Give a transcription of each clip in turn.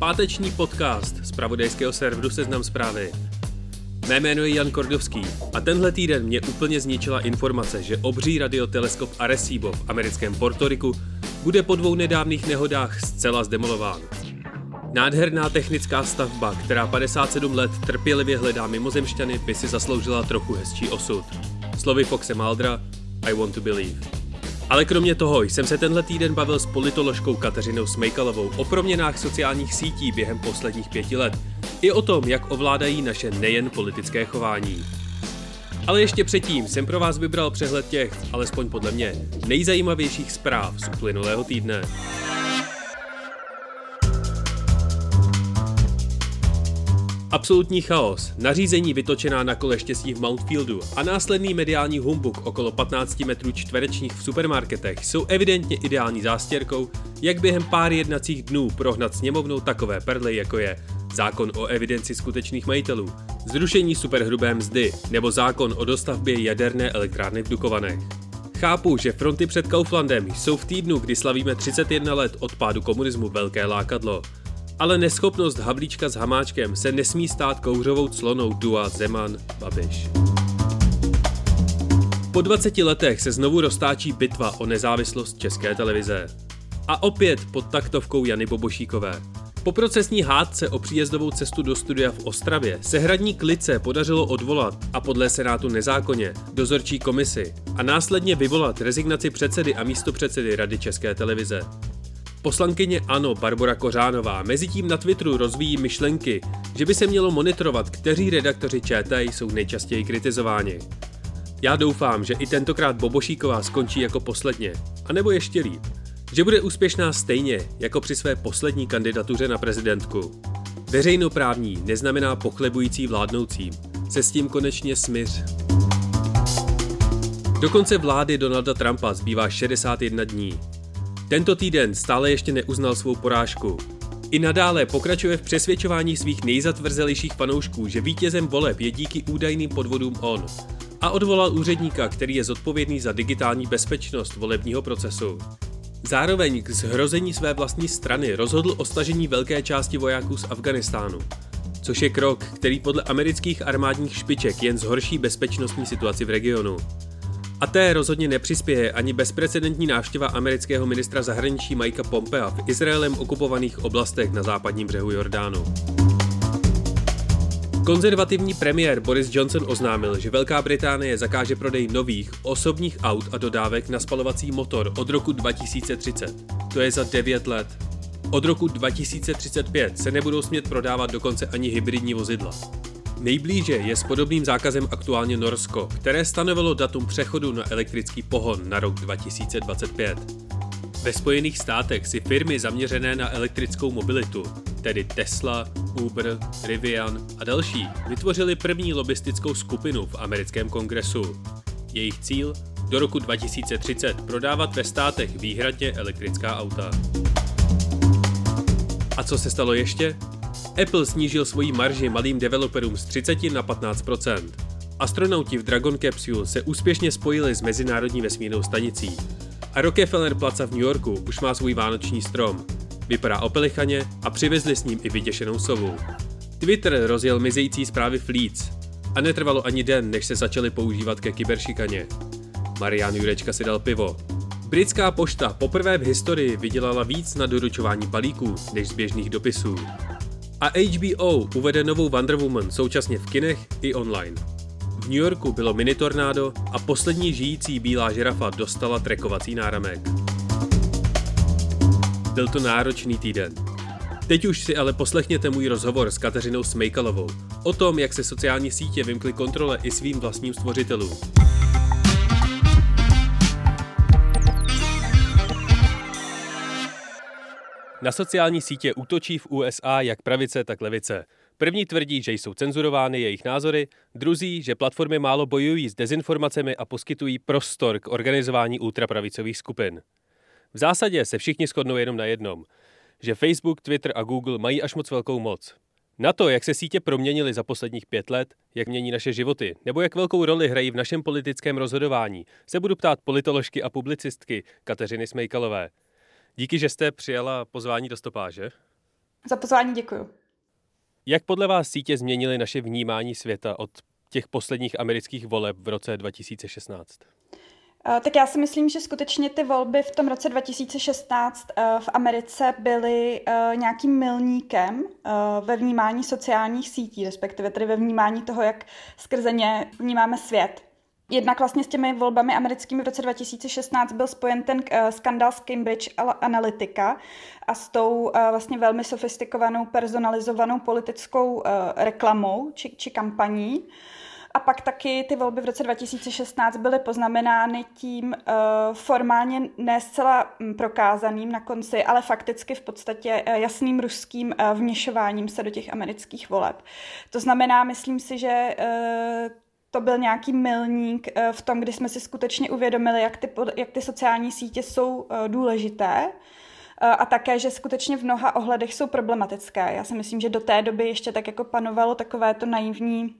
Páteční podcast z pravodajského serveru Seznam zprávy. Mé jméno je Jan Kordovský a tenhle týden mě úplně zničila informace, že obří radioteleskop Arecibo v americkém Portoriku bude po dvou nedávných nehodách zcela zdemolován. Nádherná technická stavba, která 57 let trpělivě hledá mimozemšťany, by si zasloužila trochu hezčí osud. Slovy Foxe Maldra, I want to believe. Ale kromě toho jsem se tenhle týden bavil s politoložkou Kateřinou Smejkalovou o proměnách sociálních sítí během posledních pěti let i o tom, jak ovládají naše nejen politické chování. Ale ještě předtím jsem pro vás vybral přehled těch, alespoň podle mě, nejzajímavějších zpráv z uplynulého týdne. Absolutní chaos, nařízení vytočená na kole štěstí v Mountfieldu a následný mediální humbuk okolo 15 metrů čtverečních v supermarketech jsou evidentně ideální zástěrkou, jak během pár jednacích dnů prohnat sněmovnou takové perly, jako je zákon o evidenci skutečných majitelů, zrušení superhrubé mzdy nebo zákon o dostavbě jaderné elektrárny v Dukovanech. Chápu, že fronty před Kauflandem jsou v týdnu, kdy slavíme 31 let od pádu komunismu velké lákadlo – ale neschopnost Havlíčka s Hamáčkem se nesmí stát kouřovou clonou Dua Zeman Babiš. Po 20 letech se znovu roztáčí bitva o nezávislost České televize. A opět pod taktovkou Jany Bobošíkové. Po procesní hádce o příjezdovou cestu do studia v Ostravě se hradní klice podařilo odvolat a podle Senátu nezákonně dozorčí komisi a následně vyvolat rezignaci předsedy a místopředsedy Rady České televize. Poslankyně ANO Barbara Kořánová mezitím na Twitteru rozvíjí myšlenky, že by se mělo monitorovat, kteří redaktoři ČT jsou nejčastěji kritizováni. Já doufám, že i tentokrát Bobošíková skončí jako posledně, anebo ještě líp, že bude úspěšná stejně jako při své poslední kandidatuře na prezidentku. Veřejnoprávní neznamená pochlebující vládnoucím. Se s tím konečně smíř. Do konce vlády Donalda Trumpa zbývá 61 dní tento týden stále ještě neuznal svou porážku. I nadále pokračuje v přesvědčování svých nejzatvrzelějších fanoušků, že vítězem voleb je díky údajným podvodům on. A odvolal úředníka, který je zodpovědný za digitální bezpečnost volebního procesu. Zároveň k zhrození své vlastní strany rozhodl o stažení velké části vojáků z Afganistánu, což je krok, který podle amerických armádních špiček jen zhorší bezpečnostní situaci v regionu. A té rozhodně nepřispěje ani bezprecedentní návštěva amerického ministra zahraničí Mikea Pompea v Izraelem okupovaných oblastech na západním břehu Jordánu. Konzervativní premiér Boris Johnson oznámil, že Velká Británie zakáže prodej nových osobních aut a dodávek na spalovací motor od roku 2030. To je za 9 let. Od roku 2035 se nebudou smět prodávat dokonce ani hybridní vozidla. Nejblíže je s podobným zákazem aktuálně Norsko, které stanovilo datum přechodu na elektrický pohon na rok 2025. Ve Spojených státech si firmy zaměřené na elektrickou mobilitu, tedy Tesla, Uber, Rivian a další, vytvořili první lobistickou skupinu v americkém kongresu. Jejich cíl? Do roku 2030 prodávat ve státech výhradně elektrická auta. A co se stalo ještě? Apple snížil svoji marži malým developerům z 30 na 15% Astronauti v Dragon Capsule se úspěšně spojili s Mezinárodní vesmírnou stanicí. A Rockefeller Plaza v New Yorku už má svůj vánoční strom. Vypadá opelichaně a přivezli s ním i vyděšenou sovu. Twitter rozjel mizející zprávy Fleets a netrvalo ani den, než se začaly používat ke kyberšikaně. Marian Jurečka si dal pivo. Britská pošta poprvé v historii vydělala víc na doručování balíků než z běžných dopisů. A HBO uvede novou Wonder Woman současně v kinech i online. V New Yorku bylo mini tornádo a poslední žijící bílá žirafa dostala trekovací náramek. Byl to náročný týden. Teď už si ale poslechněte můj rozhovor s Kateřinou Smejkalovou o tom, jak se sociální sítě vymkly kontrole i svým vlastním stvořitelům. Na sociální sítě útočí v USA jak pravice, tak levice. První tvrdí, že jsou cenzurovány jejich názory, druzí, že platformy málo bojují s dezinformacemi a poskytují prostor k organizování ultrapravicových skupin. V zásadě se všichni shodnou jenom na jednom, že Facebook, Twitter a Google mají až moc velkou moc. Na to, jak se sítě proměnily za posledních pět let, jak mění naše životy, nebo jak velkou roli hrají v našem politickém rozhodování, se budu ptát politoložky a publicistky Kateřiny Smejkalové. Díky, že jste přijala pozvání do stopáže. Za pozvání děkuju. Jak podle vás sítě změnily naše vnímání světa od těch posledních amerických voleb v roce 2016? Eh, tak já si myslím, že skutečně ty volby v tom roce 2016 eh, v Americe byly eh, nějakým milníkem ve vnímání sociálních sítí, respektive tedy ve vnímání toho, jak skrze ně vnímáme svět. Jednak vlastně s těmi volbami americkými v roce 2016 byl spojen ten skandál z Cambridge Analytica a s tou vlastně velmi sofistikovanou personalizovanou politickou reklamou či, či kampaní. A pak taky ty volby v roce 2016 byly poznamenány tím formálně ne zcela mm, prokázaným na konci, ale fakticky v podstatě jasným ruským vměšováním se do těch amerických voleb. To znamená, myslím si, že to byl nějaký milník v tom, kdy jsme si skutečně uvědomili, jak ty, jak ty sociální sítě jsou důležité a také, že skutečně v mnoha ohledech jsou problematické. Já si myslím, že do té doby ještě tak jako panovalo takové to naivní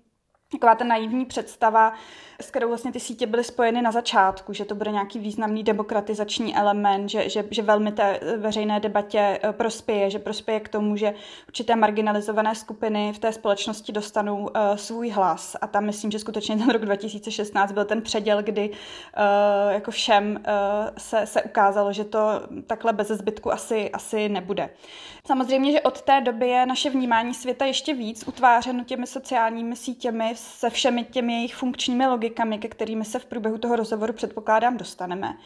taková ta naivní představa, s kterou vlastně ty sítě byly spojeny na začátku, že to bude nějaký významný demokratizační element, že, že, že velmi té veřejné debatě eh, prospěje, že prospěje k tomu, že určité marginalizované skupiny v té společnosti dostanou uh, svůj hlas. A tam myslím, že skutečně ten rok 2016 byl ten předěl, kdy uh, jako všem uh, se, se ukázalo, že to takhle bez zbytku asi, asi nebude. Samozřejmě, že od té doby je naše vnímání světa ještě víc utvářeno těmi sociálními sítěmi se všemi těmi jejich funkčními logikami, ke kterými se v průběhu toho rozhovoru předpokládám dostaneme.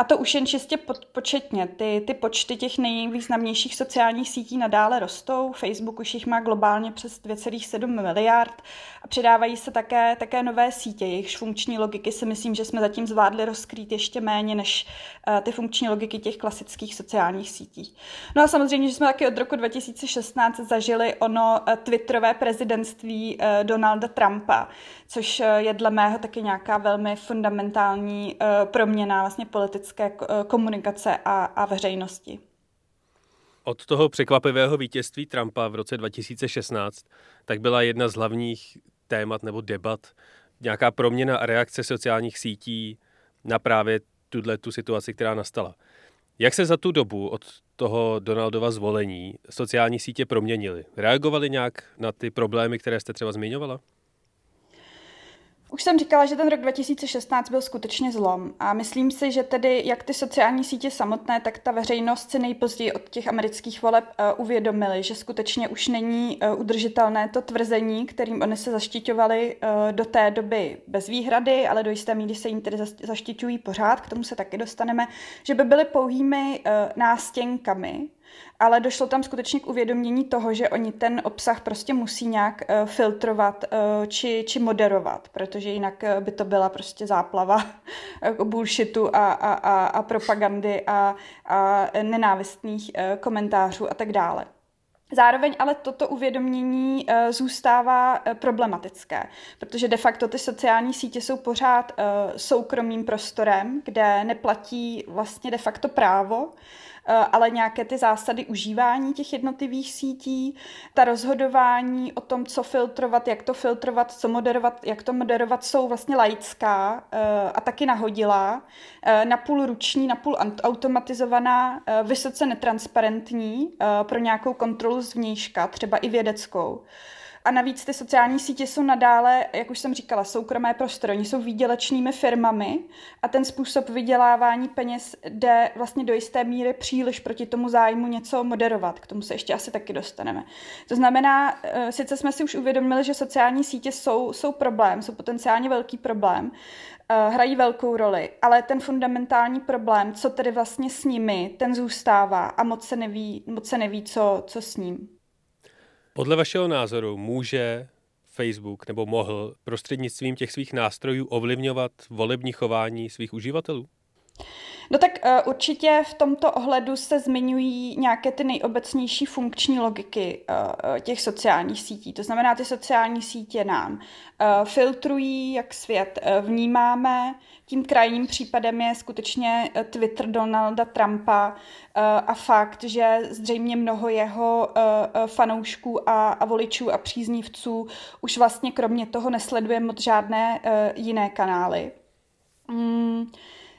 A to už jen čistě početně. Ty, ty počty těch nejvýznamnějších sociálních sítí nadále rostou. Facebook už jich má globálně přes 2,7 miliard a přidávají se také, také nové sítě. Jejichž funkční logiky si myslím, že jsme zatím zvládli rozkrýt ještě méně než uh, ty funkční logiky těch klasických sociálních sítí. No a samozřejmě, že jsme taky od roku 2016 zažili ono uh, twitterové prezidentství uh, Donalda Trumpa, což je dle mého taky nějaká velmi fundamentální proměna vlastně politické eh, komunikace a, a veřejnosti. Od toho překvapivého vítězství Trumpa v roce 2016 tak byla jedna z hlavních témat nebo debat nějaká proměna a reakce sociálních sítí na právě tuhle tu situaci, která nastala. Jak se za tu dobu od toho Donaldova zvolení sociální sítě proměnily? Reagovali nějak na ty problémy, které jste třeba zmiňovala? Už jsem říkala, že ten rok 2016 byl skutečně zlom a myslím si, že tedy jak ty sociální sítě samotné, tak ta veřejnost si nejpozději od těch amerických voleb uh, uvědomili, že skutečně už není uh, udržitelné to tvrzení, kterým oni se zaštiťovali uh, do té doby bez výhrady, ale do jisté míry se jim tedy zaštiťují pořád, k tomu se taky dostaneme, že by byly pouhými uh, nástěnkami ale došlo tam skutečně k uvědomění toho, že oni ten obsah prostě musí nějak uh, filtrovat uh, či, či moderovat, protože jinak uh, by to byla prostě záplava bullshitu a, a, a, a propagandy a, a nenávistných komentářů a tak dále. Zároveň ale toto uvědomění zůstává problematické, protože de facto ty sociální sítě jsou pořád soukromým prostorem, kde neplatí vlastně de facto právo, Eh, ale nějaké ty zásady užívání těch jednotlivých sítí, ta rozhodování o tom, co filtrovat, jak to filtrovat, co moderovat, jak to moderovat, jsou vlastně laická eh, a taky nahodilá, eh, napůl ruční, napůl automatizovaná, vysoce netransparentní pro nějakou kontrolu zvnějška, třeba i vědeckou. A navíc ty sociální sítě jsou nadále, jak už jsem říkala, soukromé prostory. Oni jsou výdělečnými firmami a ten způsob vydělávání peněz jde vlastně do jisté míry příliš proti tomu zájmu něco moderovat. K tomu se ještě asi taky dostaneme. To znamená, eh, sice jsme si už uvědomili, že sociální sítě jsou, jsou problém, jsou potenciálně velký problém, eh, hrají velkou roli, ale ten fundamentální problém, co tedy vlastně s nimi, ten zůstává a moc se neví, moc se neví co, co s ním. Podle vašeho názoru může Facebook nebo mohl prostřednictvím těch svých nástrojů ovlivňovat volební chování svých uživatelů? No tak uh, určitě v tomto ohledu se zmiňují nějaké ty nejobecnější funkční logiky uh, těch sociálních sítí. To znamená, ty sociální sítě nám uh, filtrují, jak svět vnímáme. Tím krajním případem je skutečně Twitter Donalda Trumpa a fakt, že zřejmě mnoho jeho fanoušků a, a voličů a příznivců už vlastně kromě toho nesleduje moc žádné jiné kanály. Mm.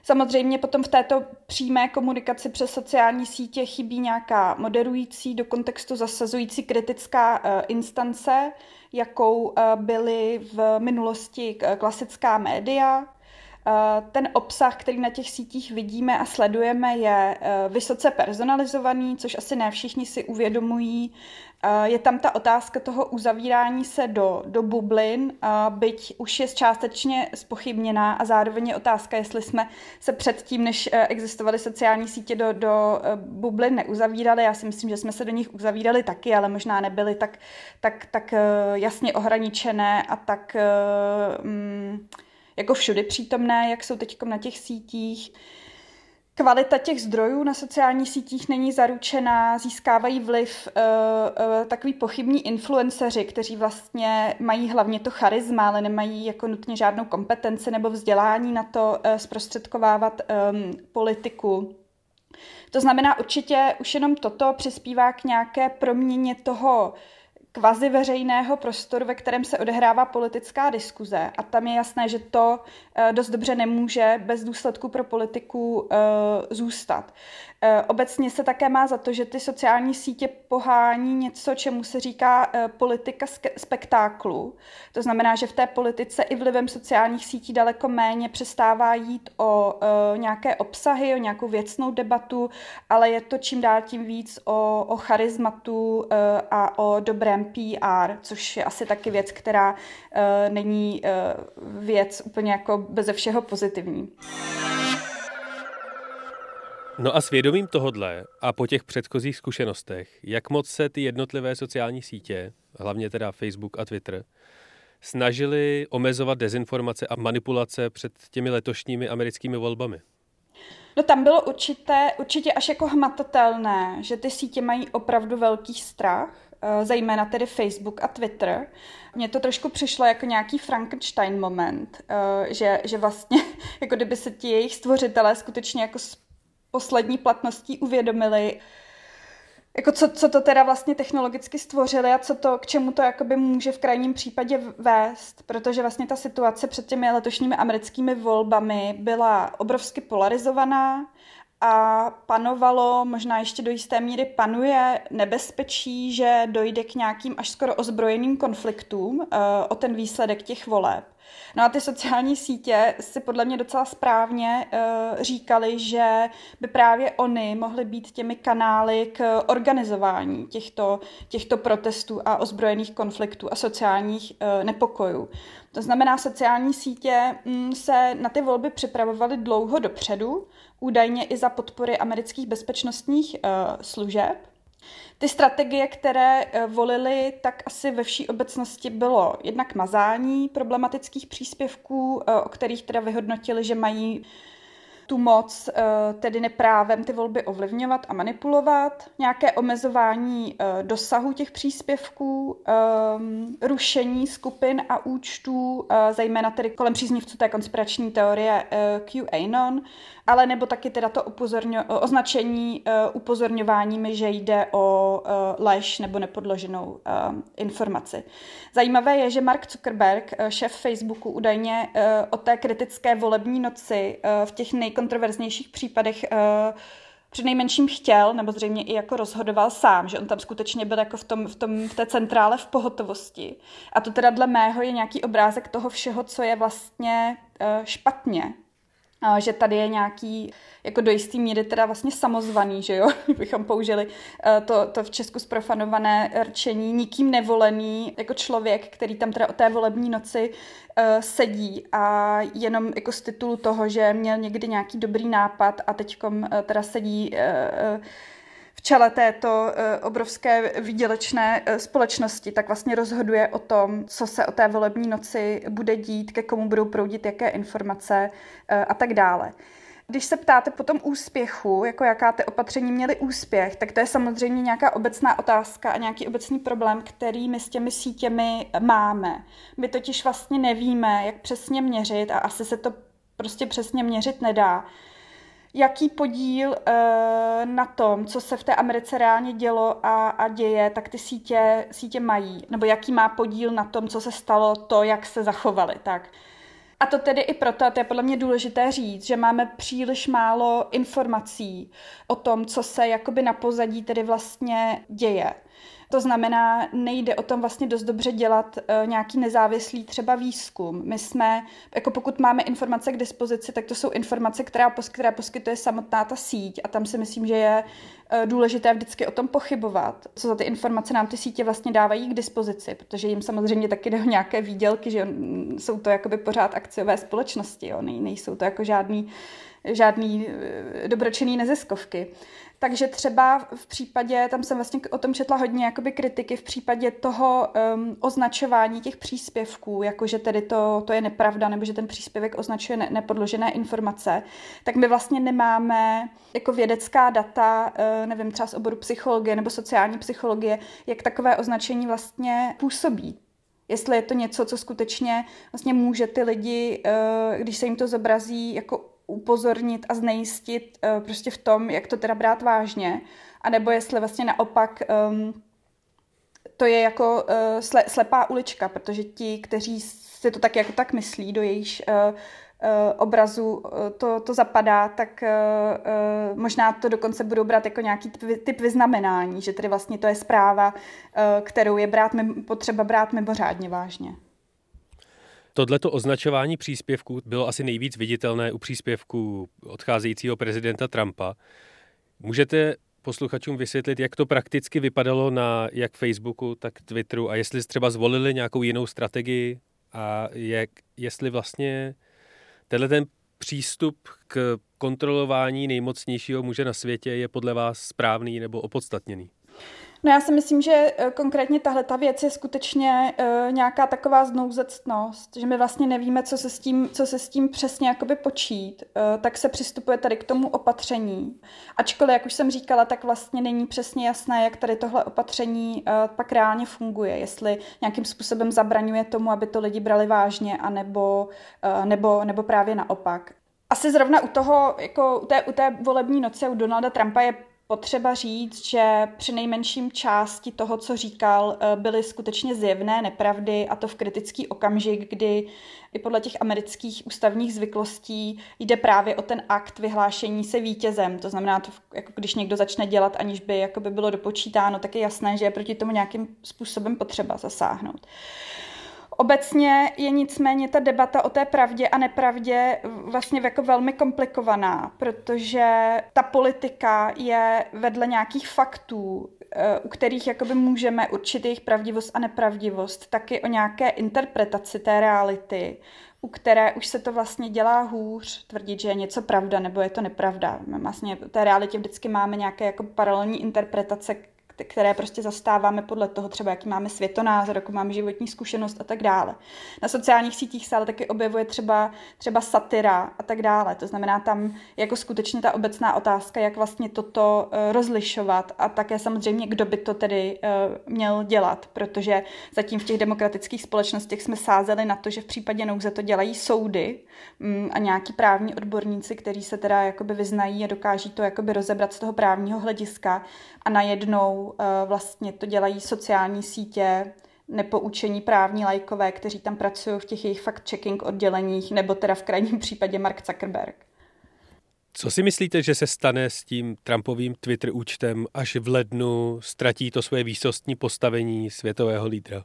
Samozřejmě potom v této přímé komunikaci přes sociální sítě chybí nějaká moderující, do kontextu zasazující kritická uh, instance, jakou uh, byly v minulosti klasická média. Ten obsah, který na těch sítích vidíme a sledujeme, je vysoce personalizovaný, což asi ne všichni si uvědomují. Je tam ta otázka toho uzavírání se do, do bublin, byť už je částečně spochybněná a zároveň je otázka, jestli jsme se předtím, než e, existovaly sociální sítě, do, do bublin neuzavírali. Já si myslím, že jsme se do nich uzavírali taky, ale možná nebyly tak, tak, tak jasně ohraničené a tak mm, jako všudy přítomné, jak jsou teď na těch sítích. Kvalita těch zdrojů na sociálních sítích není zaručená, získávají vliv uh, uh, takový pochybní influenceři, kteří vlastně mají hlavně to charisma, ale nemají jako nutně žádnou kompetenci nebo vzdělání na to uh, zprostředkovávat um, politiku. To znamená určitě už jenom toto přispívá k nějaké proměně toho kvazi veřejného prostoru, ve kterém se odehrává politická diskuze. A tam je jasné, že to eh, dost dobře nemůže bez důsledku pro politiku eh, zůstat. Eh, obecně se také má za to, že ty sociální sítě pohání něco, čemu se říká politika spektáklu. To znamená, že v té politice i vlivem sociálních sítí daleko méně přestává jít o nějaké obsahy, o nějakou věcnou debatu, ale je to čím dál tím víc o, o charizmatu a o dobrém PR, což je asi taky věc, která uh, není uh, věc úplně jako beze všeho pozitivní. No a svědomím tohodle a po těch předchozích zkušenostech, jak moc se ty jednotlivé sociální sítě, hlavně teda Facebook a Twitter, snažili omezovat dezinformace a manipulace před těmi letošními americkými volbami? No tam bylo určité, určitě až jako hmatatelné, že ty sítě mají opravdu velký strach zejména tedy Facebook a Twitter. Mně to trošku přišlo jako nějaký Frankenstein moment, eh, že, že vlastně, jako kdyby se ti jejich stvořitelé skutečně jako s poslední platností uvědomili, jako co, co to teda vlastně technologicky stvořili a co to, k čemu to jakoby může v krajním případě vést, protože vlastně ta situace před těmi letošními americkými volbami byla obrovsky polarizovaná, a panovalo, možná ještě do jisté míry panuje nebezpečí, že dojde k nějakým až skoro ozbrojeným konfliktům uh, o ten výsledek těch voleb. No a ty sociální sítě si podle mě docela správně uh, říkali, že by právě oni mohly být těmi kanály k organizování těchto, těchto protestů a ozbrojených konfliktů a sociálních uh, nepokojů. To znamená, sociální sítě mm, se na ty volby připravovaly dlouho dopředu, údajně i za podpory amerických bezpečnostních uh, služeb. Ty strategie, které uh, volili, tak asi ve vší obecnosti bylo jednak mazání problematických příspěvků, uh, o kterých teda vyhodnotili, že mají tu moc tedy neprávem ty volby ovlivňovat a manipulovat, nějaké omezování dosahu těch příspěvků, rušení skupin a účtů, zejména tedy kolem příznivců té konspirační teorie QAnon, ale nebo taky teda to upozorňo, označení uh, upozorňováními, že jde o uh, lež nebo nepodloženou uh, informaci. Zajímavé je, že Mark Zuckerberg, šéf Facebooku, údajně uh, o té kritické volební noci uh, v těch nejkontroverznějších případech uh, při nejmenším chtěl, nebo zřejmě i jako rozhodoval sám, že on tam skutečně byl jako v, tom, v, tom, v té centrále v pohotovosti. A to teda dle mého je nějaký obrázek toho všeho, co je vlastně špatně že tady je nějaký, jako do jistý míry teda vlastně samozvaný, že jo, bychom použili eh, to, to v Česku zprofanované rčení, nikým nevolený, jako člověk, který tam teda o té volební noci uh, sedí a jenom jako z titulu toho, že měl někdy nějaký dobrý nápad a teďkom uh, teda sedí uh, v čele této uh, obrovské výdělečné uh, společnosti, tak vlastně rozhoduje o tom, co se o té volební noci bude dít, ke komu budou proudit jaké informace uh, a tak dále. Když se ptáte po tom úspěchu, jako jaká ty opatření měly úspěch, tak to je samozřejmě nějaká obecná otázka a nějaký obecný problém, který my s těmi sítěmi máme. My totiž vlastně nevíme, jak přesně měřit a asi se to prostě přesně měřit nedá jaký podíl uh, na tom, co se v té Americe reálně dělo a, a děje, tak ty sítě, sítě mají, nebo jaký má podíl na tom, co se stalo, to, jak se zachovali. Tak. A to tedy i proto, a to je podle mě důležité říct, že máme příliš málo informací o tom, co se jakoby na pozadí tedy vlastně děje. To znamená, nejde o tom vlastně dost dobře dělat uh, nějaký nezávislý třeba výzkum. My jsme, jako pokud máme informace k dispozici, tak to jsou informace, která, které poskytuje samotná ta síť a tam si myslím, že je uh, důležité vždycky o tom pochybovat, co za ty informace nám ty sítě vlastně dávají k dispozici, protože jim samozřejmě taky jde o nějaké výdělky, že jsou to jakoby pořád akciové společnosti, jo? nejsou to jako žádný žádný eh, dobročinný neziskovky. Takže třeba v případě, tam jsem vlastně o tom četla hodně jakoby kritiky, v případě toho um, označování těch příspěvků, jakože tedy to, to je nepravda, nebo že ten příspěvek označuje ne, nepodložené informace, tak my vlastně nemáme jako vědecká data, uh, nevím, třeba z oboru psychologie nebo sociální psychologie, jak takové označení vlastně působí jestli je to něco, co skutečně vlastně může ty lidi, eh, když se jim to zobrazí, jako upozornit a znejistit uh, prostě v tom, jak to teda brát vážně, anebo jestli vlastně naopak um, to je jako uh, sle, slepá ulička, protože ti, kteří si to tak jako tak myslí, do jejich uh, obrazu to, to zapadá, tak možná to dokonce budou brát jako nějaký typ, typ vyznamenání, že tedy vlastně to je zpráva, kterou je brát, potřeba brát mimořádně vážně. Tohleto označování příspěvků bylo asi nejvíc viditelné u příspěvků odcházejícího prezidenta Trumpa. Můžete posluchačům vysvětlit, jak to prakticky vypadalo na jak Facebooku, tak Twitteru a jestli třeba zvolili nějakou jinou strategii a jak, jestli vlastně tenhle ten přístup k kontrolování nejmocnějšího muže na světě je podle vás správný nebo opodstatněný? No já si myslím, že eh, konkrétně tahle ta věc je skutečně uh, nějaká taková znouzectnost, že my vlastně nevíme, co se s tím, co se s tím přesně jakoby počít, uh, tak se přistupuje tady k tomu opatření. Ačkoliv, jak už jsem říkala, tak vlastně není přesně jasné, jak tady tohle opatření pak reálně funguje, jestli nějakým způsobem zabraňuje tomu, aby to lidi brali vážně, anebo, nebo, nebo právě naopak. Asi zrovna u toho, jako u té, u té volební noci u Donalda Trumpa je potřeba říct, že při nejmenším části toho, co říkal, eh, byly skutečně zjevné nepravdy a to v kritický okamžik, kdy i podle těch amerických ústavních zvyklostí jde právě o ten akt vyhlášení se vítězem. To znamená, to, jako když někdo začne dělat, aniž by bylo dopočítáno, tak je jasné, že je proti tomu nějakým způsobem potřeba zasáhnout. Obecně je nicméně ta debata o té pravdě a nepravdě vlastně jako velmi komplikovaná, protože ta politika je vedle nějakých faktů, eh, u kterých jakoby můžeme určit jejich pravdivost a nepravdivost, taky o nějaké interpretaci té reality, u které už se to vlastně dělá hůř, tvrdit, že je něco pravda nebo je to nepravda. Vlastně v té realitě vždycky máme nějaké jako paralelní interpretace, které prostě zastáváme podle toho třeba, jaký máme světonázor, jakou máme životní zkušenost a tak dále. Na sociálních sítích se ale taky objevuje třeba, třeba satyra a tak dále. To znamená tam jako skutečně ta obecná otázka, jak vlastně toto uh, rozlišovat a také samozřejmě, kdo by to tedy uh, měl dělat, protože zatím v těch demokratických společnostech jsme sázeli na to, že v případě nouze to dělají soudy um, a nějaký právní odborníci, kteří se teda jakoby vyznají a dokáží to jakoby rozebrat z toho právního hlediska a najednou Eh, vlastně to dělají sociální sítě, nepoučení právní lajkové, kteří tam pracují v těch jejich fact-checking odděleních, nebo teda v krajním případě Mark Zuckerberg. Co si myslíte, že se stane s tím Trumpovým Twitter účtem, až v lednu ztratí to svoje výsostní postavení světového lídra?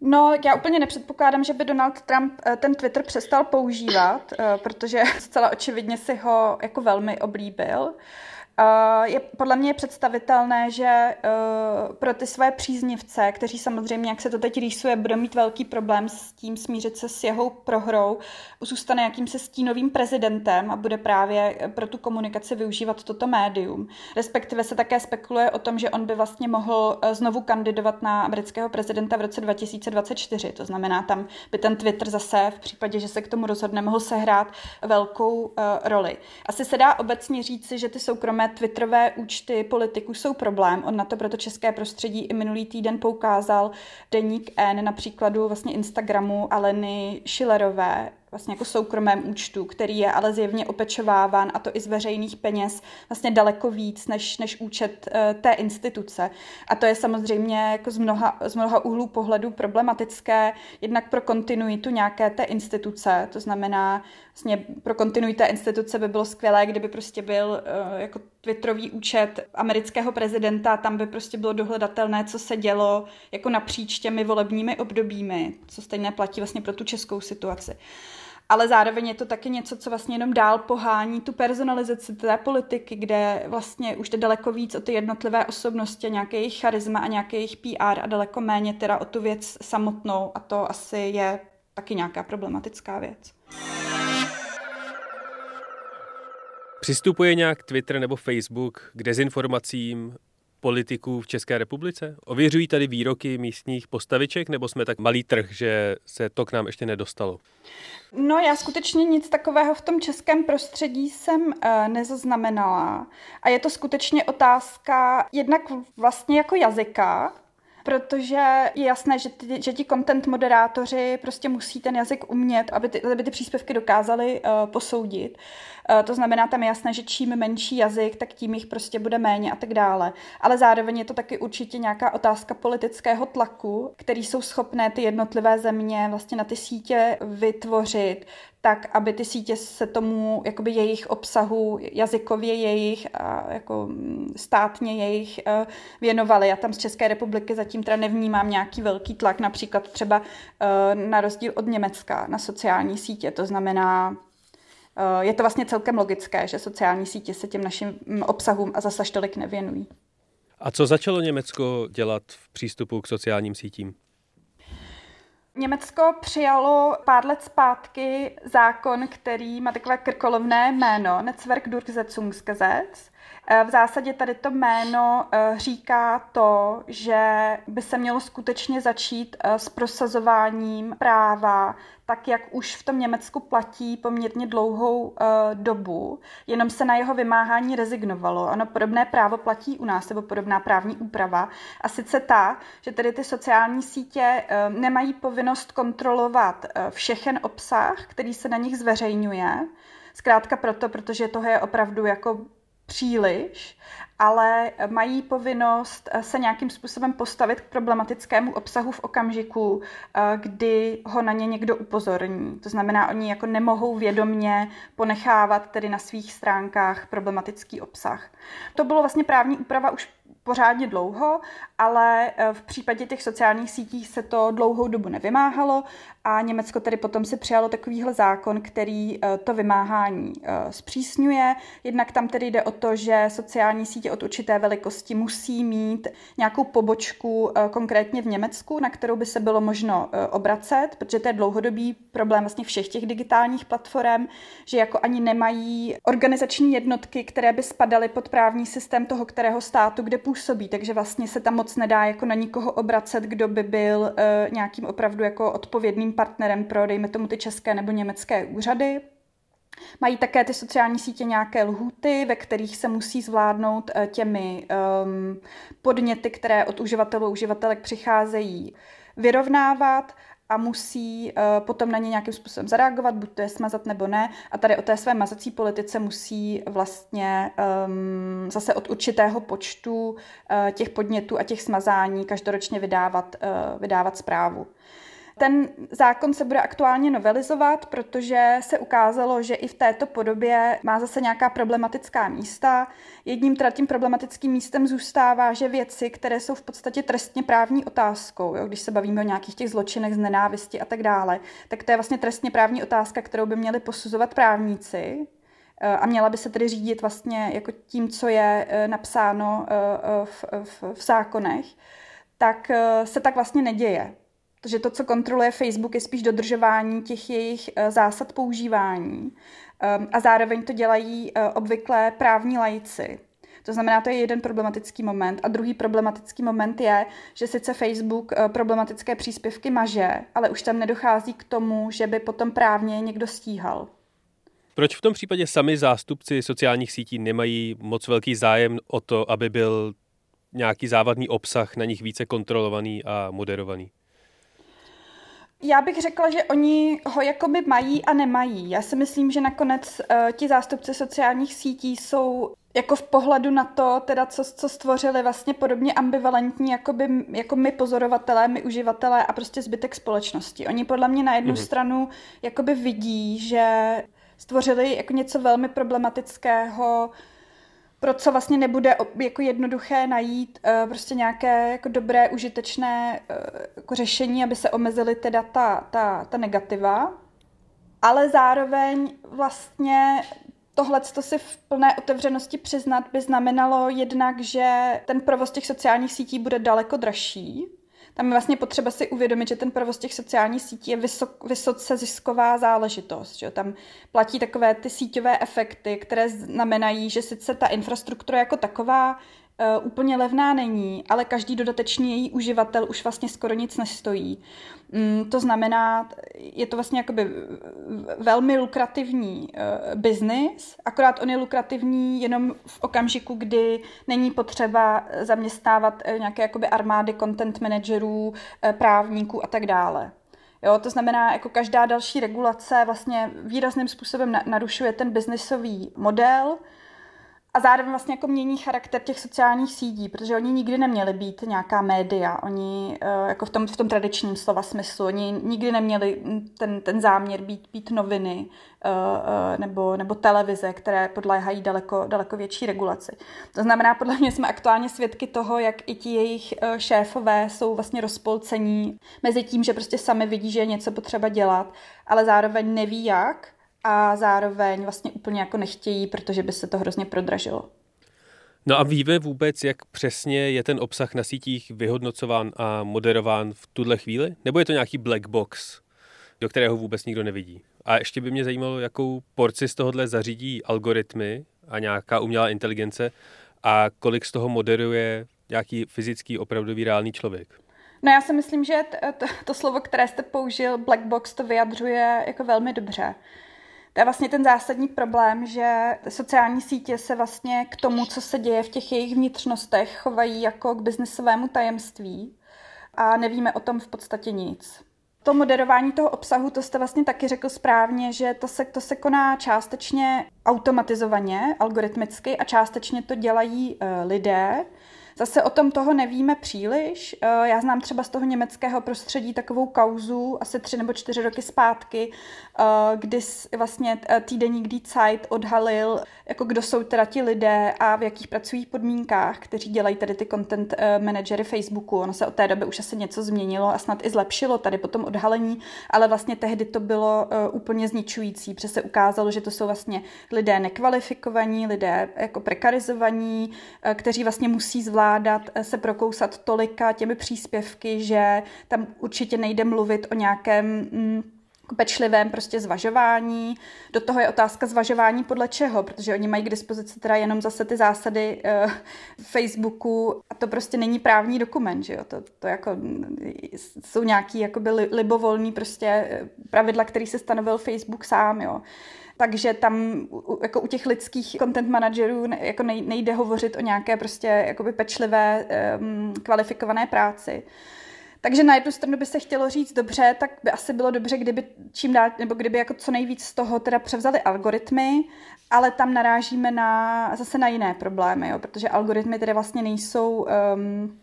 No, já úplně nepředpokládám, že by Donald Trump eh, ten Twitter přestal používat, eh, protože zcela očividně si ho jako velmi oblíbil. Je podle mě představitelné, že uh, pro ty své příznivce, kteří samozřejmě, jak se to teď rýsuje, budou mít velký problém s tím smířit se s jeho prohrou, zůstane jakýmsi stínovým prezidentem a bude právě pro tu komunikaci využívat toto médium. Respektive se také spekuluje o tom, že on by vlastně mohl znovu kandidovat na amerického prezidenta v roce 2024. To znamená, tam by ten Twitter zase v případě, že se k tomu rozhodne, mohl sehrát velkou roli. Asi se dá obecně říci, že ty soukromé twitterové účty politiků jsou problém. On na to proto české prostředí i minulý týden poukázal deník N na příkladu vlastně Instagramu Aleny Schillerové, vlastně jako soukromém účtu, který je ale zjevně opečováván a to i z veřejných peněz vlastně daleko víc než, než účet uh, té instituce. A to je samozřejmě jako z mnoha, z mnoha úhlů pohledu problematické, jednak pro kontinuitu nějaké té instituce, to znamená vlastně pro kontinuitu té instituce by bylo skvělé, kdyby prostě byl uh, jako Twitterový účet amerického prezidenta, tam by prostě bylo dohledatelné, co se dělo jako napříč těmi volebními obdobími, co stejné platí vlastně pro tu českou situaci ale zároveň je to taky něco, co vlastně jenom dál pohání tu personalizaci té politiky, kde vlastně už jde daleko víc o ty jednotlivé osobnosti, nějaké jejich charisma a nějaké jejich PR a daleko méně teda o tu věc samotnou a to asi je taky nějaká problematická věc. Přistupuje nějak Twitter nebo Facebook k dezinformacím politiků v České republice? Ověřují tady výroky místních postaviček, nebo jsme tak malý trh, že se to k nám ještě nedostalo? No já skutečně nic takového v tom českém prostředí jsem uh, nezaznamenala. A je to skutečně otázka jednak vlastně jako jazyka, protože je jasné, že, ty, že ti content moderátoři prostě musí ten jazyk umět, aby ty, aby ty příspěvky dokázali uh, posoudit. Uh, to znamená, tam je jasné, že čím menší jazyk, tak tím jich prostě bude méně a tak dále. Ale zároveň je to taky určitě nějaká otázka politického tlaku, který jsou schopné ty jednotlivé země vlastně na ty sítě vytvořit, tak aby ty sítě se tomu jakoby jejich obsahu, jazykově jejich a jako mm, státně jejich uh, věnovaly. Já tam z České republiky zatím teda nevnímám nějaký velký tlak, například třeba uh, na rozdíl od Německa na sociální sítě. To znamená, je to vlastně celkem logické, že sociální sítě se těm našim mm, obsahům a zase tolik nevěnují. A co začalo Německo dělat v přístupu k sociálním sítím? Německo přijalo pár let zpátky zákon, který má takové krkolovné jméno, Netzwerkdurchsetzungsgesetz. Eh, v zásadě tady to jméno eh, říká to, že by se mělo skutečně začít eh, s prosazováním práva, tak jak už v tom Německu platí poměrně dlouhou dobu, jenom se na jeho vymáhání rezignovalo. Ono podobné právo platí u nás, nebo podobná právní úprava. A sice ta, že tedy ty sociální sítě nemají povinnost kontrolovat všechen obsah, který se na nich zveřejňuje, Zkrátka proto, protože toho je opravdu jako příliš, ale mají povinnost se nějakým způsobem postavit k problematickému obsahu v okamžiku, eh, kdy ho na ně někdo upozorní. To znamená, oni jako nemohou vědomně ponechávat tedy na svých stránkách problematický obsah. To bylo vlastně právní úprava už pořádně dlouho, ale eh, v případě těch sociálních sítí se to dlouhou dobu nevymáhalo a Německo tedy potom si přijalo takovýhle zákon, který eh, to vymáhání eh, zpřísňuje. Jednak tam tedy jde o to, že sociální sítě od určité velikosti musí mít nějakou pobočku konkrétně v Německu, na kterou by se bylo možno obracet, protože to je dlouhodobý problém vlastně všech těch digitálních platform, že jako ani nemají organizační jednotky, které by spadaly pod právní systém toho kterého státu, kde působí, takže vlastně se tam moc nedá jako na nikoho obracet, kdo by byl nějakým opravdu jako odpovědným partnerem pro, dejme tomu, ty české nebo německé úřady. Mají také ty sociální sítě nějaké lhuty, ve kterých se musí zvládnout uh, těmi um, podněty, které od uživatelů uživatelek přicházejí, vyrovnávat a musí uh, potom na ně nějakým způsobem zareagovat, buď to je smazat nebo ne. A tady o té své mazací politice musí vlastně um, zase od určitého počtu uh, těch podnětů a těch smazání každoročně vydávat, uh, vydávat zprávu. Ten zákon se bude aktuálně novelizovat, protože se ukázalo, že i v této podobě má zase nějaká problematická místa. Jedním teda tím problematickým místem zůstává, že věci, které jsou v podstatě trestně právní otázkou, jo, když se bavíme o nějakých těch zločinech z nenávisti a tak dále, tak to je vlastně trestně právní otázka, kterou by měli posuzovat právníci, a měla by se tedy řídit vlastně jako tím, co je napsáno v, v, v zákonech, tak se tak vlastně neděje. Protože to, co kontroluje Facebook, je spíš dodržování těch jejich zásad používání. A zároveň to dělají obvykle právní lajci. To znamená, to je jeden problematický moment. A druhý problematický moment je, že sice Facebook eh, problematické příspěvky maže, ale už tam nedochází k tomu, že by potom právně někdo stíhal. Proč v tom případě sami zástupci sociálních sítí nemají moc velký zájem o to, aby byl nějaký závadný obsah na nich více kontrolovaný a moderovaný? Já bych řekla, že oni ho jakoby mají a nemají. Já si myslím, že nakonec uh, ti zástupci sociálních sítí jsou jako v pohledu na to, teda co, co stvořili vlastně podobně ambivalentní jako, by, jako my pozorovatelé, my uživatelé a prostě zbytek společnosti. Oni podle mě na jednu mm-hmm. stranu jakoby vidí, že stvořili jako něco velmi problematického, pro co vlastně nebude jako jednoduché najít uh, prostě nějaké jako dobré, užitečné uh, jako řešení, aby se omezily teda ta, ta, ta negativa. Ale zároveň vlastně tohle to si v plné otevřenosti přiznat by znamenalo jednak, že ten provoz těch sociálních sítí bude daleko dražší. Tam je vlastně potřeba si uvědomit, že ten provoz těch sociálních sítí je vysok, vysoce zisková záležitost. Že? Tam platí takové ty síťové efekty, které znamenají, že sice ta infrastruktura jako taková uh, úplně levná není, ale každý dodatečný její uživatel už vlastně skoro nic nestojí. Mm, to znamená, je to vlastně jakoby velmi lukrativní uh, biznis, akorát on je lukrativní jenom v okamžiku, kdy není potřeba zaměstnávat uh, nějaké jakoby armády content managerů, právníků a tak dále. Jo, to znamená, jako každá další regulace vlastně výrazným způsobem narušuje ten biznisový model, a zároveň vlastně jako mění charakter těch sociálních sítí, protože oni nikdy neměli být nějaká média, oni eh, jako v tom, v tom tradičním slova smyslu, oni nikdy neměli ten, ten záměr být, být noviny eh, eh, nebo, nebo televize, které podléhají daleko, daleko větší regulaci. To znamená, podle mě jsme aktuálně svědky toho, jak i ti jejich šéfové jsou vlastně rozpolcení mezi tím, že prostě sami vidí, že je něco potřeba dělat, ale zároveň neví jak, a zároveň vlastně úplně jako nechtějí, protože by se to hrozně prodražilo. No a víme vůbec, jak přesně je ten obsah na sítích vyhodnocován a moderován v tuhle chvíli? Nebo je to nějaký black box, do kterého vůbec nikdo nevidí? A ještě by mě zajímalo, jakou porci z tohohle zařídí algoritmy a nějaká umělá inteligence a kolik z toho moderuje nějaký fyzický, opravdový, reálný člověk. No já si myslím, že to, to, to slovo, které jste použil, black box, to vyjadřuje jako velmi dobře. To je vlastně ten zásadní problém, že sociální sítě se vlastně k tomu, co se děje v těch jejich vnitřnostech, chovají jako k biznesovému tajemství a nevíme o tom v podstatě nic. To moderování toho obsahu, to jste vlastně taky řekl správně, že to se, to se koná částečně automatizovaně, algoritmicky a částečně to dělají uh, lidé. Zase o tom toho nevíme příliš. Eh, já znám třeba z toho německého prostředí takovou kauzu asi tři nebo čtyři roky zpátky, eh, kdy vlastně eh, týdeník Die Zeit odhalil, jako kdo jsou teda ti lidé a v jakých pracují podmínkách, kteří dělají tady ty content managery Facebooku. Ono se od té doby už asi něco změnilo a snad i zlepšilo tady po tom odhalení, ale vlastně tehdy to bylo úplně zničující, protože se ukázalo, že to jsou vlastně lidé nekvalifikovaní, lidé jako prekarizovaní, kteří vlastně musí zvládat zvládat eh, se prokousat tolika těmi příspěvky, že tam určitě nejde mluvit o nějakém mm, pečlivém prostě zvažování. Do toho je otázka zvažování podle čeho, protože oni mají k dispozici teda jenom zase ty zásady uh, Facebooku a to prostě není právní dokument, že jo? To, to jako jsou nějaký jakoby libovolný prostě eh, pravidla, který se stanovil Facebook sám, jo takže tam jako u těch lidských content manažerů jako nejde hovořit o nějaké prostě jakoby pečlivé kvalifikované práci. Takže na jednu stranu by se chtělo říct dobře, tak by asi bylo dobře, kdyby čím dál, nebo kdyby jako co nejvíc z toho teda převzali algoritmy, ale tam narážíme na, zase na jiné problémy, jo, protože algoritmy tedy vlastně nejsou um,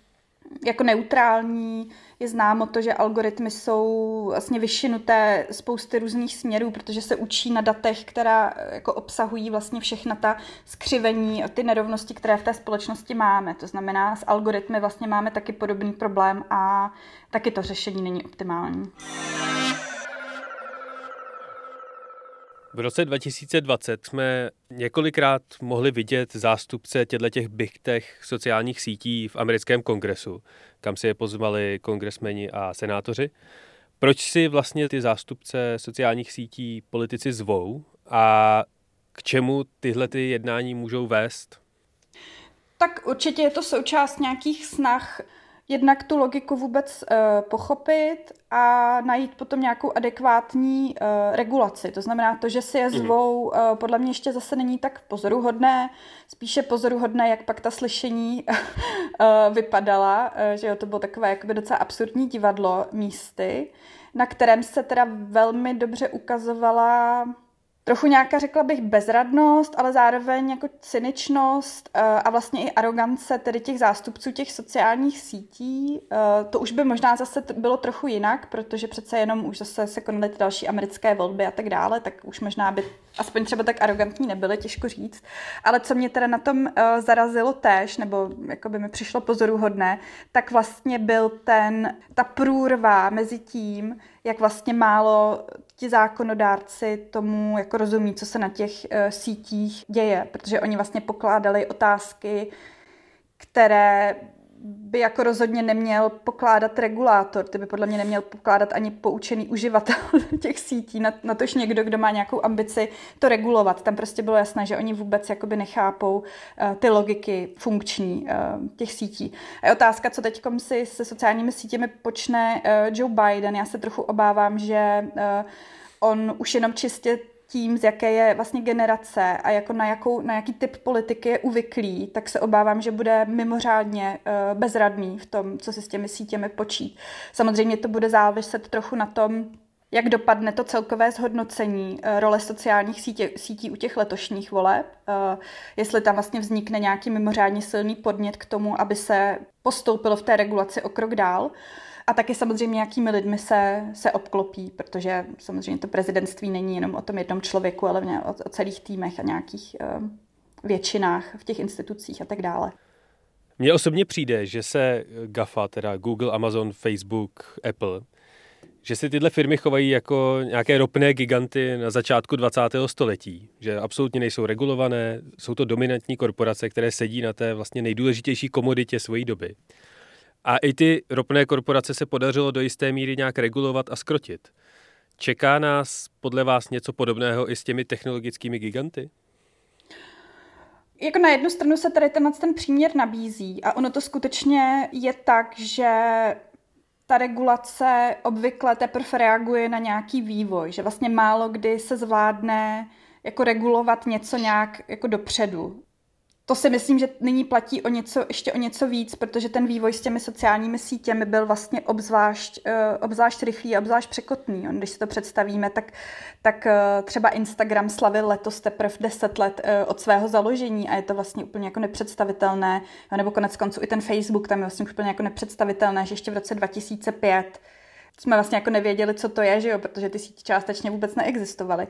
jako neutrální, je známo to, že algoritmy jsou vlastně vyšinuté spousty různých směrů, protože se učí na datech, která jako obsahují vlastně všechna ta skřivení, ty nerovnosti, které v té společnosti máme. To znamená, s algoritmy vlastně máme taky podobný problém a taky to řešení není optimální. V roce 2020 jsme několikrát mohli vidět zástupce těchto těch big tech sociálních sítí v americkém kongresu, kam si je pozvali kongresmeni a senátoři. Proč si vlastně ty zástupce sociálních sítí politici zvou a k čemu tyhle ty jednání můžou vést? Tak určitě je to součást nějakých snah jednak tu logiku vůbec uh, pochopit a najít potom nějakou adekvátní uh, regulaci. To znamená to, že si je mhm. zvou, uh, podle mě ještě zase není tak pozoruhodné, spíše pozoruhodné, jak pak ta slyšení uh, vypadala, uh, že jo, to bylo takové jakoby docela absurdní divadlo místy, na kterém se teda velmi dobře ukazovala trochu nějaká, řekla bych, bezradnost, ale zároveň jako cyničnost eh, a vlastně i arogance tedy těch zástupců těch sociálních sítí. Eh, to už by možná zase bylo trochu jinak, protože přece jenom už zase se konaly ty další americké volby a tak dále, tak už možná by aspoň třeba tak arrogantní nebyly, těžko říct. Ale co mě teda na tom uh, zarazilo též, nebo jako by mi přišlo pozoruhodné, tak vlastně byl ten, ta průrva mezi tím, jak vlastně málo ti zákonodárci tomu jako rozumí, co se na těch uh, sítích děje, protože oni vlastně pokládali otázky, které by jako rozhodně neměl pokládat regulátor, ty by podle mě neměl pokládat ani poučený uživatel těch sítí, na, na tož někdo, kdo má nějakou ambici to regulovat. Tam prostě bylo jasné, že oni vůbec jakoby nechápou uh, ty logiky funkční uh, těch sítí. A je otázka, co teď si se sociálními sítěmi počne uh, Joe Biden. Já se trochu obávám, že uh, on už jenom čistě tím, z jaké je vlastně generace a jako na, jakou, na jaký typ politiky je uvyklý, tak se obávám, že bude mimořádně uh, bezradný v tom, co si s těmi sítěmi počít. Samozřejmě to bude záviset trochu na tom, jak dopadne to celkové zhodnocení uh, role sociálních sítě, sítí u těch letošních voleb, uh, jestli tam vlastně vznikne nějaký mimořádně silný podnět k tomu, aby se postoupilo v té regulaci o krok dál. A taky samozřejmě, jakými lidmi se, se obklopí, protože samozřejmě to prezidentství není jenom o tom jednom člověku, ale o, o celých týmech a nějakých uh, většinách v těch institucích a tak dále. Mně osobně přijde, že se GAFA, teda Google, Amazon, Facebook, Apple, že si tyhle firmy chovají jako nějaké ropné giganty na začátku 20. století, že absolutně nejsou regulované, jsou to dominantní korporace, které sedí na té vlastně nejdůležitější komoditě své doby. A i ty ropné korporace se podařilo do jisté míry nějak regulovat a skrotit. Čeká nás podle vás něco podobného i s těmi technologickými giganty? Jako na jednu stranu se tady tenhle ten příměr nabízí a ono to skutečně je tak, že ta regulace obvykle teprve reaguje na nějaký vývoj, že vlastně málo kdy se zvládne jako regulovat něco nějak jako dopředu to si myslím, že nyní platí o něco, ještě o něco víc, protože ten vývoj s těmi sociálními sítěmi byl vlastně obzvlášť, uh, obzvlášť rychlý a obzvlášť překotný. Když si to představíme, tak, tak uh, třeba Instagram slavil letos teprve 10 let uh, od svého založení a je to vlastně úplně jako nepředstavitelné, nebo konec konců i ten Facebook, tam je vlastně úplně jako nepředstavitelné, že ještě v roce 2005 jsme vlastně jako nevěděli, co to je, že jo, protože ty sítě částečně vůbec neexistovaly.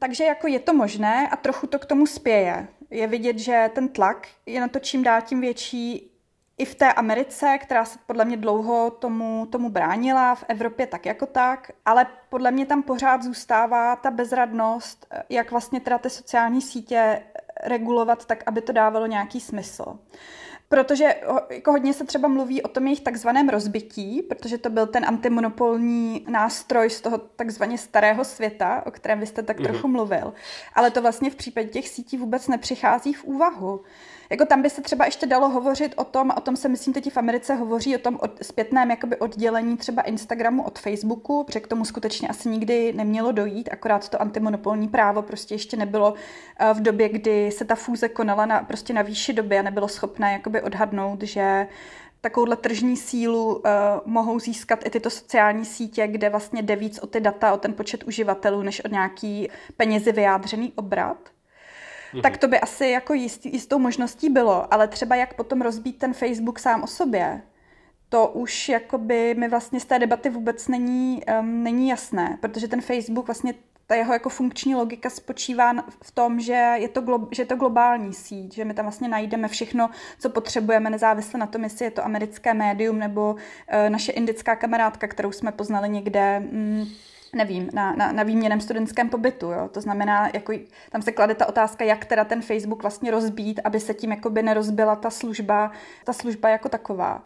Takže jako je to možné a trochu to k tomu spěje. Je vidět, že ten tlak je na to čím dál tím větší i v té Americe, která se podle mě dlouho tomu, tomu bránila, v Evropě tak jako tak, ale podle mě tam pořád zůstává ta bezradnost, jak vlastně teda ty sociální sítě regulovat tak, aby to dávalo nějaký smysl protože jako hodně se třeba mluví o tom jejich takzvaném rozbití, protože to byl ten antimonopolní nástroj z toho takzvaně starého světa, o kterém vy jste tak mm-hmm. trochu mluvil. Ale to vlastně v případě těch sítí vůbec nepřichází v úvahu. Jako tam by se třeba ještě dalo hovořit o tom, o tom se myslím teď v Americe hovoří, o tom od, zpětném jakoby oddělení třeba Instagramu od Facebooku, protože k tomu skutečně asi nikdy nemělo dojít, akorát to antimonopolní právo prostě ještě nebylo eh, v době, kdy se ta fúze konala na, prostě na výši doby a nebylo schopné jakoby odhadnout, že takovouhle tržní sílu uh, mohou získat i tyto sociální sítě, kde vlastně jde víc o ty data, o ten počet uživatelů, než o nějaký penězi vyjádřený obrat mm-hmm. tak to by asi jako jist, jistou možností bylo, ale třeba jak potom rozbít ten Facebook sám o sobě, to už jakoby mi vlastně z té debaty vůbec není, um, není jasné, protože ten Facebook vlastně ta jeho jako funkční logika spočívá v tom, že je, to glo, že je to globální síť, že my tam vlastně najdeme všechno, co potřebujeme, nezávisle na tom, jestli je to americké médium nebo uh, naše indická kamarádka, kterou jsme poznali někde mm, nevím, na, na, na výměném studentském pobytu. Jo? To znamená, jako, tam se klade ta otázka, jak teda ten Facebook vlastně rozbít, aby se tím jakoby nerozbila ta služba, ta služba jako taková.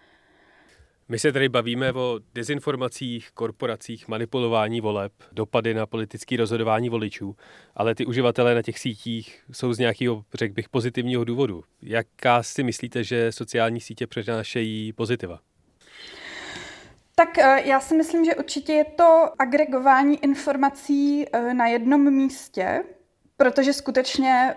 My se tady bavíme o dezinformacích, korporacích, manipulování voleb, dopady na politické rozhodování voličů, ale ty uživatelé na těch sítích jsou z nějakého, řekl bych, pozitivního důvodu. Jaká si myslíte, že sociální sítě přenášejí pozitiva? Tak eh, já si myslím, že určitě je to agregování informací eh, na jednom místě, protože skutečně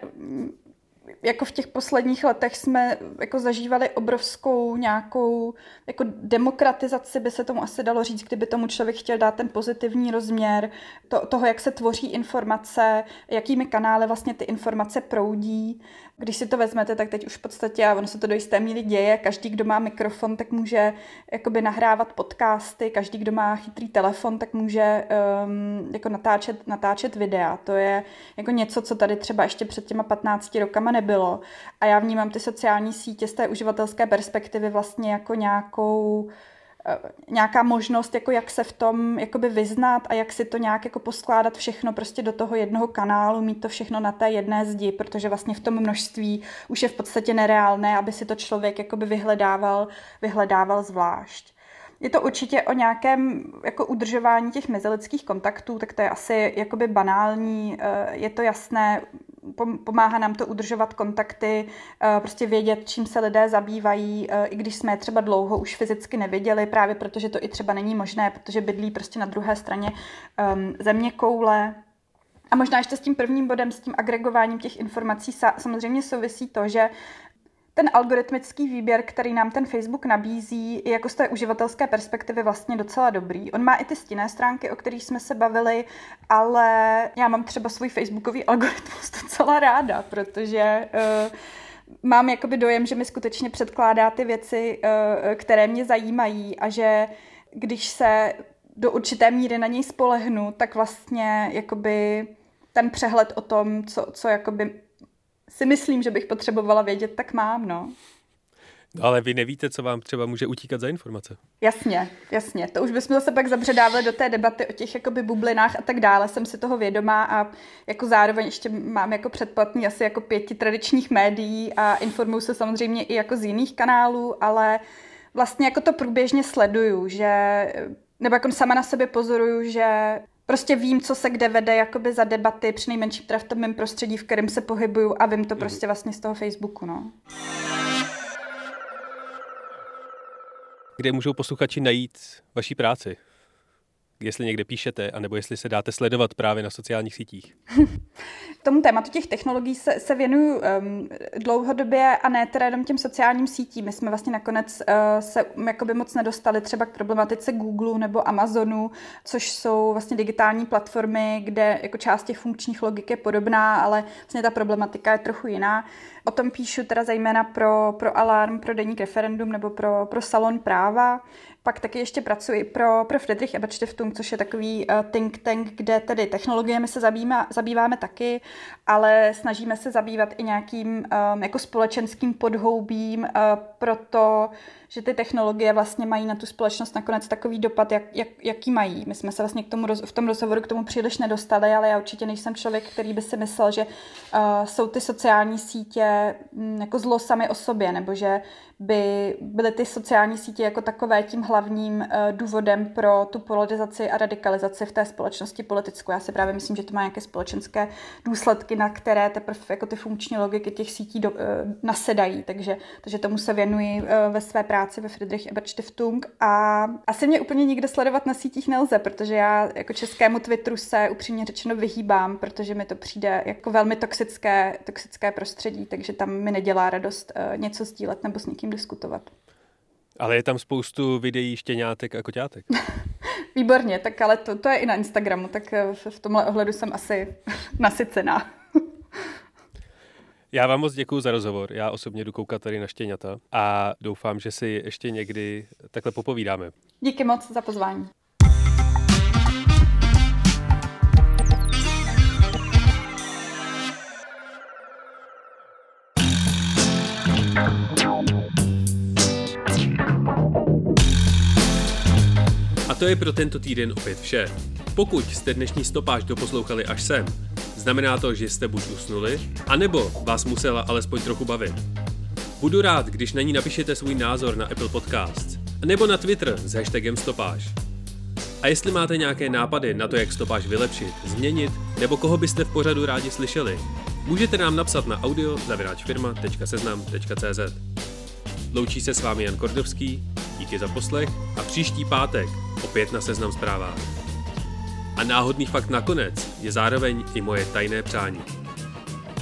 jako v těch posledních letech jsme jako zažívali obrovskou nějakou jako demokratizaci, by se tomu asi dalo říct, kdyby tomu člověk chtěl dát ten pozitivní rozměr to, toho, jak se tvoří informace, jakými kanály vlastně ty informace proudí. Když si to vezmete, tak teď už v podstatě, a ono se to do jisté míry děje, každý, kdo má mikrofon, tak může jakoby nahrávat podcasty, každý, kdo má chytrý telefon, tak může um, jako natáčet, natáčet videa. To je jako něco, co tady třeba ještě před těma 15 rokama nebylo. A já vnímám ty sociální sítě z té uživatelské perspektivy vlastně jako nějakou nějaká možnost, jako jak se v tom jakoby vyznat a jak si to nějak jako poskládat všechno prostě do toho jednoho kanálu, mít to všechno na té jedné zdi, protože vlastně v tom množství už je v podstatě nereálné, aby si to člověk jakoby vyhledával, vyhledával zvlášť. Je to určitě o nějakém jako udržování těch mezilidských kontaktů, tak to je asi jakoby banální, eh, je to jasné, pomáhá nám to udržovat kontakty, eh, prostě vědět, čím se lidé zabývají, eh, i když jsme je třeba dlouho už fyzicky neviděli, právě protože to i třeba není možné, protože bydlí prostě na druhé straně um, země koule. A možná ještě s tím prvním bodem, s tím agregováním těch informací samozřejmě souvisí to, že ten algoritmický výběr, který nám ten Facebook nabízí, je jako z té uživatelské perspektivy vlastně docela dobrý. On má i ty stinné stránky, o kterých jsme se bavili, ale já mám třeba svůj Facebookový algoritmus docela ráda, protože uh, mám jakoby dojem, že mi skutečně předkládá ty věci, uh, které mě zajímají a že když se do určité míry na něj spolehnu, tak vlastně jakoby ten přehled o tom, co, co jakoby si myslím, že bych potřebovala vědět, tak mám, no. No, ale vy nevíte, co vám třeba může utíkat za informace. Jasně, jasně. To už bychom zase pak zabředávali do té debaty o těch jakoby bublinách a tak dále. Jsem si toho vědomá a jako zároveň ještě mám jako předplatný asi jako pěti tradičních médií a informuju se samozřejmě i jako z jiných kanálů, ale vlastně jako to průběžně sleduju, že nebo jako sama na sebe pozoruju, že prostě vím, co se kde vede jakoby za debaty, přinejmenším teda v tom mém prostředí, v kterém se pohybuju a vím to mhm. prostě vlastně z toho Facebooku, no. Kde můžou posluchači najít vaší práci? Jestli někde píšete, anebo jestli se dáte sledovat právě na sociálních sítích? Tomu tématu těch technologií se, se věnuju um, dlouhodobě a ne teda jenom těm sociálním sítím. My jsme vlastně nakonec uh, se jakoby moc nedostali třeba k problematice Google nebo Amazonu, což jsou vlastně digitální platformy, kde jako část těch funkčních logik je podobná, ale vlastně ta problematika je trochu jiná. O tom píšu teda zejména pro, pro Alarm, pro Deník referendum nebo pro, pro Salon práva. Pak taky ještě pracuji pro, pro Friedrich Ebert Stiftung, což je takový uh, think tank, kde tedy technologiemi se zabýváme, zabýváme taky, ale snažíme se zabývat i nějakým um, jako společenským podhoubím, uh, proto že ty technologie vlastně mají na tu společnost nakonec takový dopad, jak, jak, jaký mají. My jsme se vlastně k tomu roz, v tom rozhovoru k tomu příliš nedostali, ale já určitě nejsem člověk, který by si myslel, že uh, jsou ty sociální sítě um, jako zlo sami o sobě, nebo že by byly ty sociální sítě jako takové tím hlavním uh, důvodem pro tu polarizaci a radikalizaci v té společnosti politickou. Já si právě myslím, že to má nějaké společenské důsledky, na které teprve jako ty funkční logiky těch sítí do, uh, nasedají, takže, takže tomu se věnuji uh, ve své práci ve Friedrich Ebert Stiftung a asi mě úplně nikde sledovat na sítích nelze, protože já jako českému Twitteru se upřímně řečeno vyhýbám, protože mi to přijde jako velmi toxické, toxické prostředí, takže tam mi nedělá radost uh, něco sdílet nebo s někým diskutovat. Ale je tam spoustu videí štěňátek a koťátek. Výborně, tak ale to, to je i na Instagramu, tak eh, v tomhle ohledu jsem asi nasycená. Já vám moc děkuji za rozhovor. Já osobně jdu koukat tady na štěňata a doufám, že si ještě někdy takhle popovídáme. Díky moc za pozvání. A to je pro tento týden opět vše. pokud jste dnešní stopáž doposlouchali až sem, znamená to, že jste buď usnuli, anebo vás musela alespoň trochu bavit. Budu rád, když na ní napíšete svůj názor na Apple Podcasts, nebo na Twitter s hashtagem stopáž. A jestli máte nějaké nápady na to, jak stopáž vylepšit, změnit, nebo koho byste v pořadu rádi slyšeli, můžete nám napsat na audio.seznam.cz. Loučí se s vámi Jan Kordovský, díky za poslech a příští pátek opět na Seznam zprávách. A náhodný fakt nakonec je zároveň i moje tajné přání.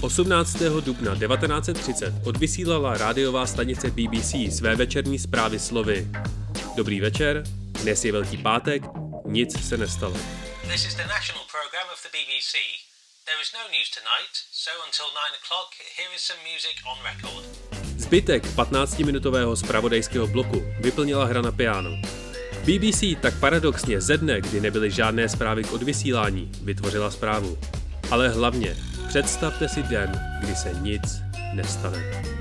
18. dubna 1930 odvysílala rádiová stanice BBC své večerní zprávy slovy Dobrý večer, dnes je Velký pátek, nic se nestalo. This is the national program of the BBC. There is no news tonight, so until 9 o'clock, here is some music on record. Zbytek 15-minutového spravodajského bloku vyplnila hra na piano. BBC tak paradoxně ze dne, kdy nebyly žádné zprávy k odvysílání, vytvořila zprávu. Ale hlavně, představte si den, kdy se nic nestane.